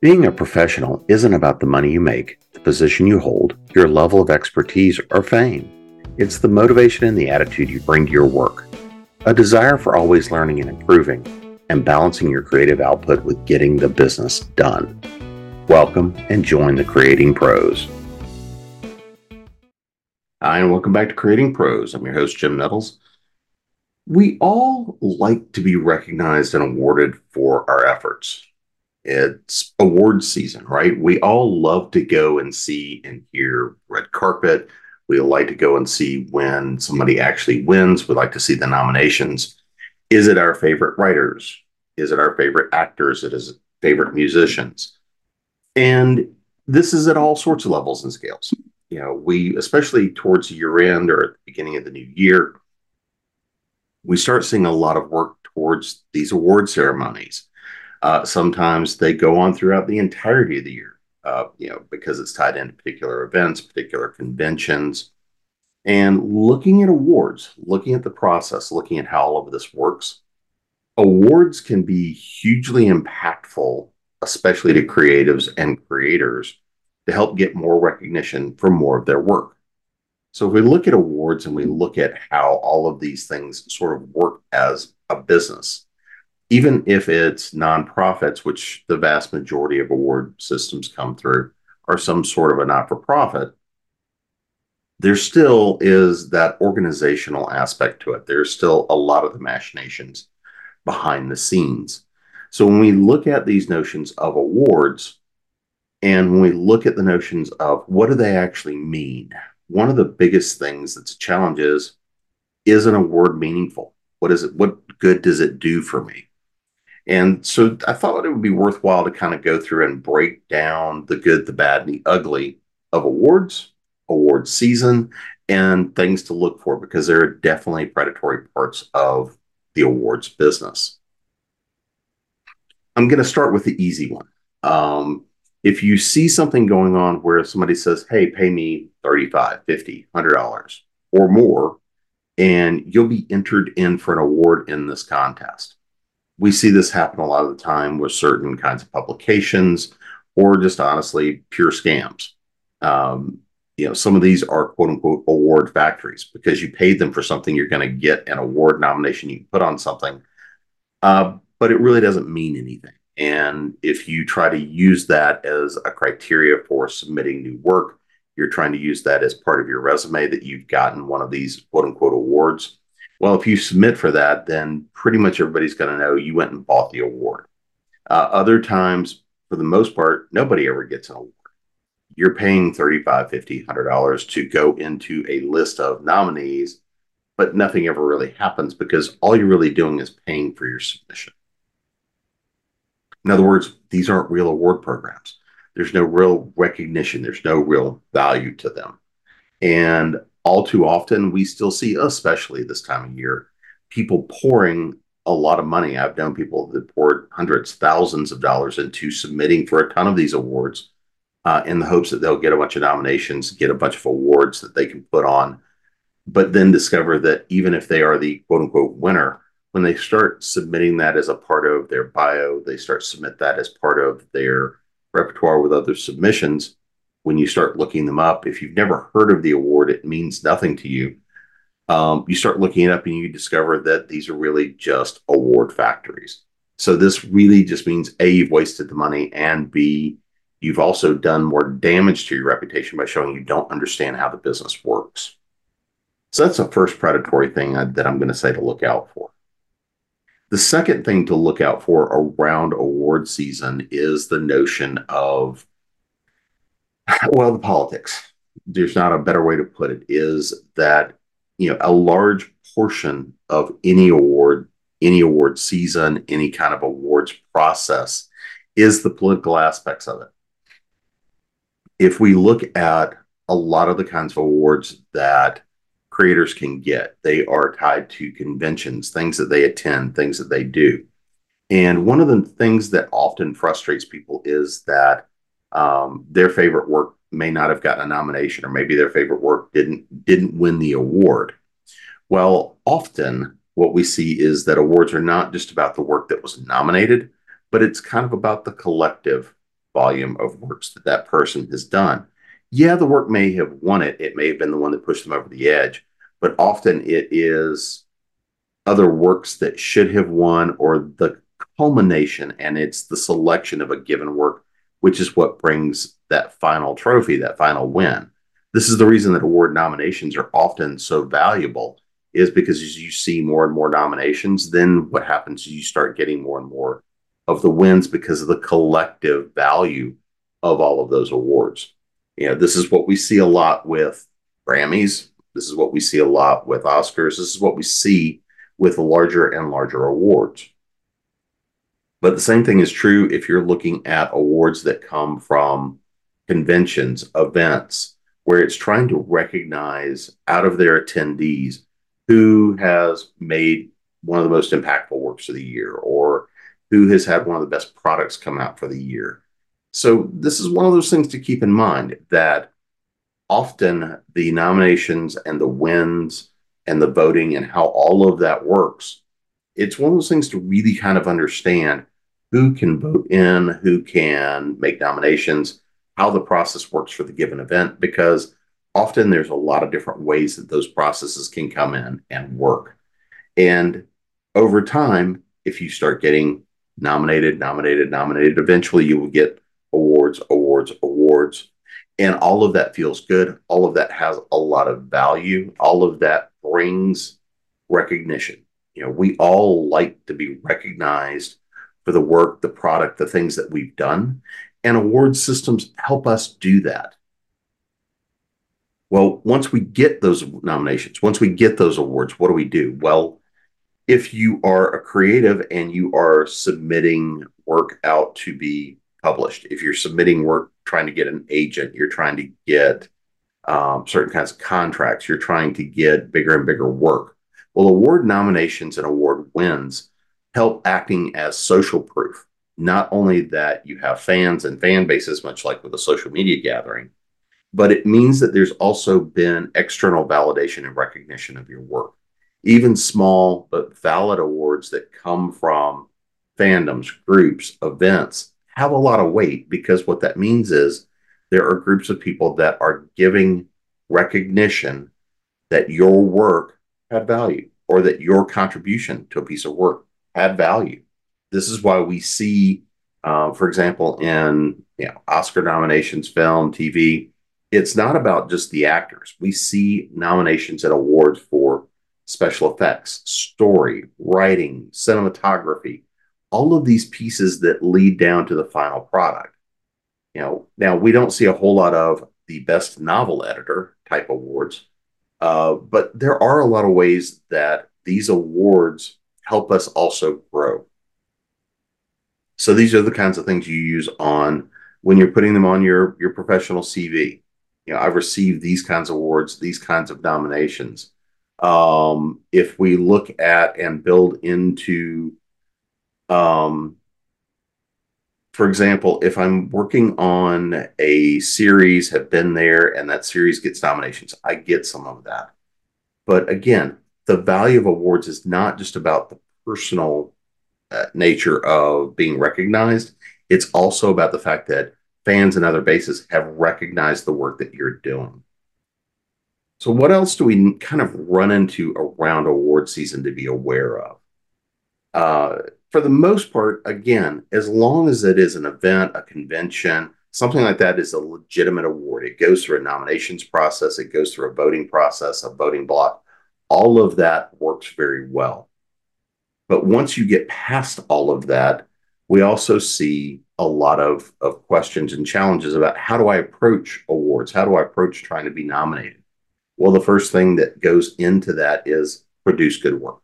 Being a professional isn't about the money you make, the position you hold, your level of expertise, or fame. It's the motivation and the attitude you bring to your work. A desire for always learning and improving, and balancing your creative output with getting the business done. Welcome and join the Creating Pros. Hi, and welcome back to Creating Pros. I'm your host, Jim Nettles. We all like to be recognized and awarded for our efforts. It's award season, right? We all love to go and see and hear red carpet. We like to go and see when somebody actually wins. We like to see the nominations. Is it our favorite writers? Is it our favorite actors? It is favorite musicians. And this is at all sorts of levels and scales you know, we, especially towards year end or at the beginning of the new year, we start seeing a lot of work towards these award ceremonies. Uh, sometimes they go on throughout the entirety of the year, uh, you know, because it's tied into particular events, particular conventions. And looking at awards, looking at the process, looking at how all of this works, awards can be hugely impactful, especially to creatives and creators to help get more recognition for more of their work. So if we look at awards and we look at how all of these things sort of work as a business, even if it's nonprofits, which the vast majority of award systems come through, are some sort of a not for profit, there still is that organizational aspect to it. There's still a lot of the machinations behind the scenes. So when we look at these notions of awards, and when we look at the notions of what do they actually mean, one of the biggest things that's a challenge is is an award meaningful? What is it? What good does it do for me? And so I thought it would be worthwhile to kind of go through and break down the good, the bad, and the ugly of awards, award season, and things to look for because there are definitely predatory parts of the awards business. I'm going to start with the easy one. Um, if you see something going on where somebody says, hey, pay me 35, 50, $100 or more, and you'll be entered in for an award in this contest. We see this happen a lot of the time with certain kinds of publications or just honestly pure scams. Um, you know, some of these are quote unquote award factories because you paid them for something you're going to get an award nomination you put on something, uh, but it really doesn't mean anything. And if you try to use that as a criteria for submitting new work, you're trying to use that as part of your resume that you've gotten one of these quote unquote awards. Well, if you submit for that, then pretty much everybody's going to know you went and bought the award. Uh, other times, for the most part, nobody ever gets an award. You're paying $35, $50, $100 to go into a list of nominees, but nothing ever really happens because all you're really doing is paying for your submission. In other words, these aren't real award programs. There's no real recognition, there's no real value to them. And all too often, we still see, especially this time of year, people pouring a lot of money. I've known people that poured hundreds, thousands of dollars into submitting for a ton of these awards uh, in the hopes that they'll get a bunch of nominations, get a bunch of awards that they can put on, but then discover that even if they are the quote unquote winner, when they start submitting that as a part of their bio, they start submit that as part of their repertoire with other submissions. When you start looking them up, if you've never heard of the award, it means nothing to you. Um, you start looking it up and you discover that these are really just award factories. So this really just means A, you've wasted the money, and B, you've also done more damage to your reputation by showing you don't understand how the business works. So that's the first predatory thing that I'm going to say to look out for. The second thing to look out for around award season is the notion of, well, the politics. There's not a better way to put it, is that, you know, a large portion of any award, any award season, any kind of awards process is the political aspects of it. If we look at a lot of the kinds of awards that creators can get. They are tied to conventions, things that they attend, things that they do. And one of the things that often frustrates people is that um, their favorite work may not have gotten a nomination, or maybe their favorite work didn't didn't win the award. Well, often what we see is that awards are not just about the work that was nominated, but it's kind of about the collective volume of works that that person has done. Yeah, the work may have won it. It may have been the one that pushed them over the edge, but often it is other works that should have won or the culmination and it's the selection of a given work, which is what brings that final trophy, that final win. This is the reason that award nominations are often so valuable is because as you see more and more nominations, then what happens is you start getting more and more of the wins because of the collective value of all of those awards. You know, this is what we see a lot with Grammys. This is what we see a lot with Oscars. This is what we see with larger and larger awards. But the same thing is true if you're looking at awards that come from conventions, events, where it's trying to recognize out of their attendees who has made one of the most impactful works of the year or who has had one of the best products come out for the year. So, this is one of those things to keep in mind that often the nominations and the wins and the voting and how all of that works, it's one of those things to really kind of understand who can vote in, who can make nominations, how the process works for the given event, because often there's a lot of different ways that those processes can come in and work. And over time, if you start getting nominated, nominated, nominated, eventually you will get awards, awards, awards. And all of that feels good. All of that has a lot of value. All of that brings recognition. You know, we all like to be recognized for the work, the product, the things that we've done. And award systems help us do that. Well, once we get those nominations, once we get those awards, what do we do? Well, if you are a creative and you are submitting work out to be published, if you're submitting work trying to get an agent, you're trying to get um, certain kinds of contracts, you're trying to get bigger and bigger work. Well, award nominations and award wins help acting as social proof. Not only that you have fans and fan bases, much like with a social media gathering, but it means that there's also been external validation and recognition of your work. Even small but valid awards that come from fandoms, groups, events have a lot of weight because what that means is there are groups of people that are giving recognition that your work had value or that your contribution to a piece of work had value. This is why we see, uh, for example, in you know, Oscar nominations, film, TV, it's not about just the actors. We see nominations and awards for special effects, story, writing, cinematography, all of these pieces that lead down to the final product. You know, now we don't see a whole lot of the best novel editor type awards, uh, but there are a lot of ways that these awards help us also grow. So these are the kinds of things you use on when you're putting them on your your professional CV. You know, I've received these kinds of awards, these kinds of nominations. Um, if we look at and build into, um, for example, if I'm working on a series, have been there, and that series gets nominations, I get some of that. But again, the value of awards is not just about the personal uh, nature of being recognized. It's also about the fact that fans and other bases have recognized the work that you're doing. So, what else do we kind of run into around award season to be aware of? Uh, for the most part, again, as long as it is an event, a convention, something like that is a legitimate award. It goes through a nominations process, it goes through a voting process, a voting block. All of that works very well. But once you get past all of that, we also see a lot of, of questions and challenges about how do I approach awards? How do I approach trying to be nominated? Well, the first thing that goes into that is produce good work.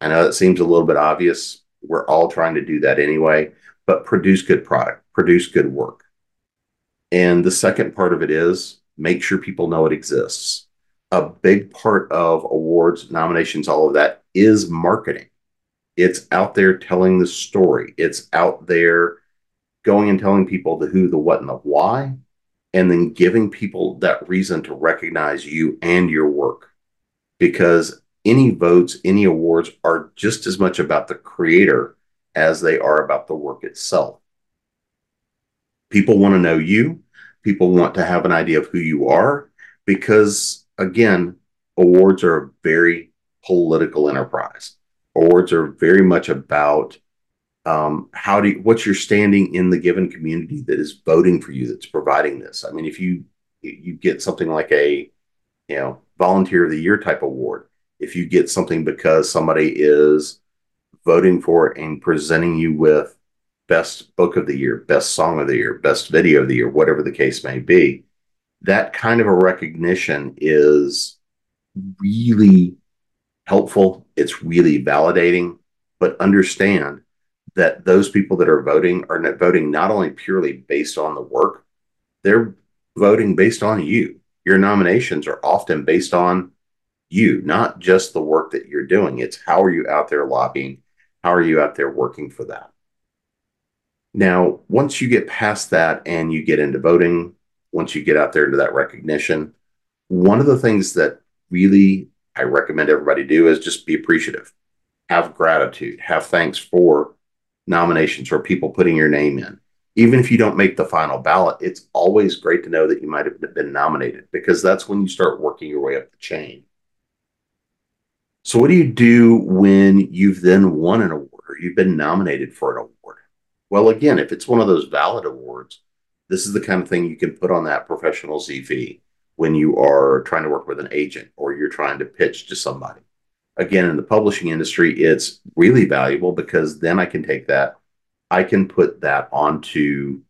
I know it seems a little bit obvious. We're all trying to do that anyway, but produce good product, produce good work. And the second part of it is make sure people know it exists. A big part of awards, nominations, all of that is marketing. It's out there telling the story. It's out there going and telling people the who, the what, and the why, and then giving people that reason to recognize you and your work. Because any votes, any awards are just as much about the creator as they are about the work itself. People want to know you. People want to have an idea of who you are because, again, awards are a very political enterprise. Awards are very much about um, how do you, what's your standing in the given community that is voting for you that's providing this. I mean, if you you get something like a you know volunteer of the year type award, if you get something because somebody is voting for and presenting you with best book of the year, best song of the year, best video of the year, whatever the case may be, that kind of a recognition is really helpful. It's really validating, but understand that those people that are voting are not voting not only purely based on the work, they're voting based on you. Your nominations are often based on you, not just the work that you're doing. It's how are you out there lobbying? How are you out there working for that? Now, once you get past that and you get into voting, once you get out there into that recognition, one of the things that really I recommend everybody do is just be appreciative, have gratitude, have thanks for nominations or people putting your name in. Even if you don't make the final ballot, it's always great to know that you might have been nominated because that's when you start working your way up the chain. So, what do you do when you've then won an award or you've been nominated for an award? Well, again, if it's one of those valid awards, this is the kind of thing you can put on that professional CV when you are trying to work with an agent or you're trying to pitch to somebody. Again in the publishing industry it's really valuable because then i can take that i can put that onto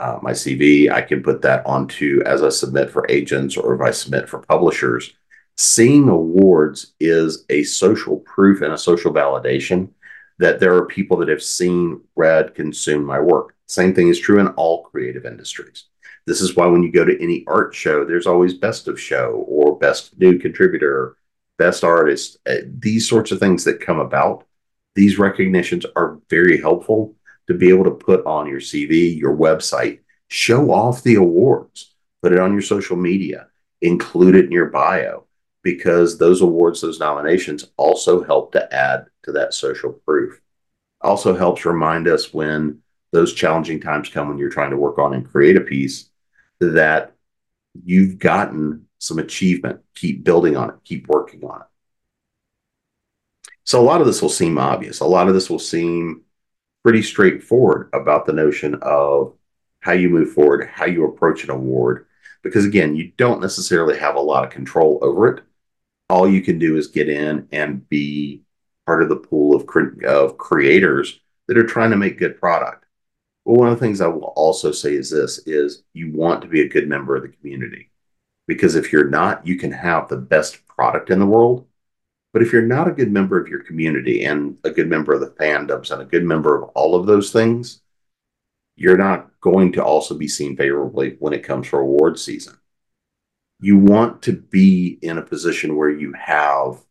uh, my cv i can put that onto as i submit for agents or if i submit for publishers. Seeing awards is a social proof and a social validation that there are people that have seen read consumed my work same thing is true in all creative industries this is why when you go to any art show there's always best of show or best new contributor best artists, uh, these sorts of things that come about, these recognitions are very helpful to be able to put on your CV, your website, show off the awards, put it on your social media, include it in your bio, because those awards, those nominations also help to add to that social proof. Also helps remind us when those challenging times come when you're trying to work on and create a piece that you've gotten some achievement. Keep building on it, keep working on it. So, a lot of this will seem obvious. A lot of this will seem pretty straightforward about the notion of how you move forward, how you approach an award. Because again, you don't necessarily have a lot of control over it. All you can do is get in and be part of the pool of, of creators that are trying to make good product. Well, one of the things I will also say is this is you want to be a good member of the community. Because if you're not, you can have the best product in the world. But if you're not a good member of your community and a good member of the fandoms and a good member of all of those things, you're not going to also be seen favorably when it comes for award season. You want to be in a position where you have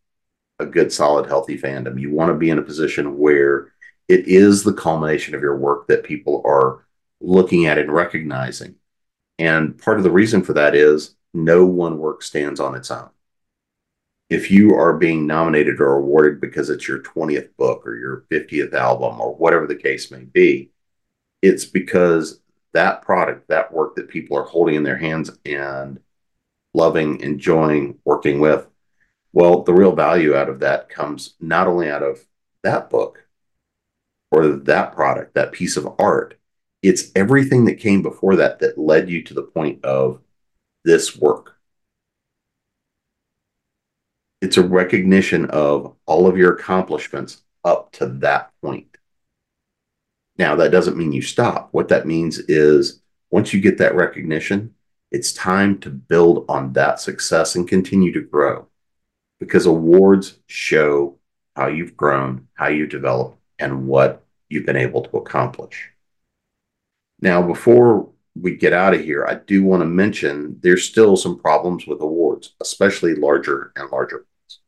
a good, solid, healthy fandom. You want to be in a position where it is the culmination of your work that people are looking at and recognizing. And part of the reason for that is no one work stands on its own. If you are being nominated or awarded because it's your 20th book or your 50th album or whatever the case may be, it's because that product, that work that people are holding in their hands and loving, enjoying, working with, well, the real value out of that comes not only out of that book or that product, that piece of art, it's everything that came before that that led you to the point of this work. It's a recognition of all of your accomplishments up to that point. Now, that doesn't mean you stop. What that means is once you get that recognition, it's time to build on that success and continue to grow because awards show how you've grown, how you develop, and what you've been able to accomplish. Now, before we get out of here, I do want to mention there's still some problems with awards, especially larger and larger ones.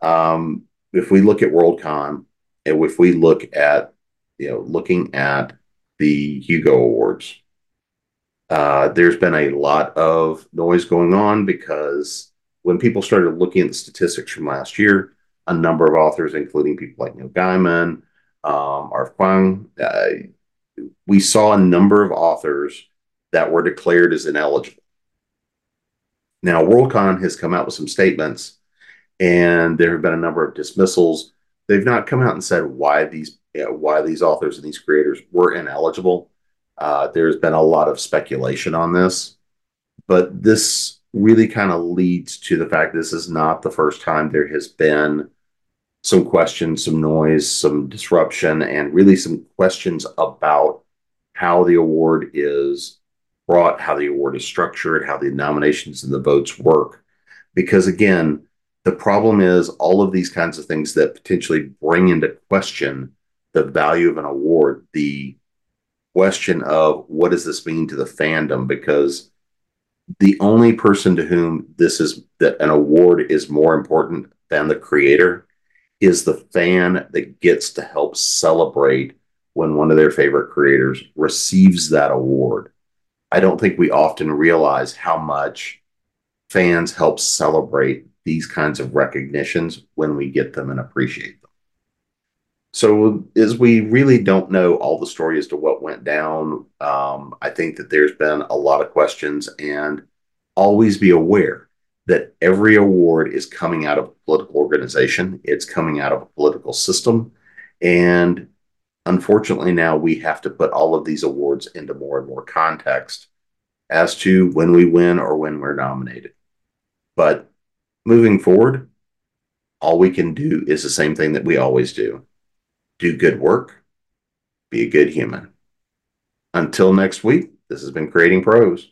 Um, if we look at Worldcon, and if we look at, you know, looking at the Hugo Awards, uh, there's been a lot of noise going on because when people started looking at the statistics from last year, a number of authors, including people like Neil Gaiman, um, R.F. Kuang, uh, we saw a number of authors that were declared as ineligible. Now, Worldcon has come out with some statements, and there have been a number of dismissals. They've not come out and said why these you know, why these authors and these creators were ineligible. Uh, there's been a lot of speculation on this, but this really kind of leads to the fact this is not the first time there has been some questions, some noise, some disruption, and really some questions about how the award is brought, how the award is structured, how the nominations and the votes work. Because again, the problem is all of these kinds of things that potentially bring into question the value of an award, the question of what does this mean to the fandom? Because the only person to whom this is that an award is more important than the creator is the fan that gets to help celebrate when one of their favorite creators receives that award. I don't think we often realize how much fans help celebrate these kinds of recognitions when we get them and appreciate them. So, as we really don't know all the story as to what went down, um, I think that there's been a lot of questions, and always be aware that every award is coming out of a political organization, it's coming out of a political system. And unfortunately, now we have to put all of these awards into more and more context as to when we win or when we're nominated. But moving forward, all we can do is the same thing that we always do do good work, be a good human. Until next week, this has been Creating Pros.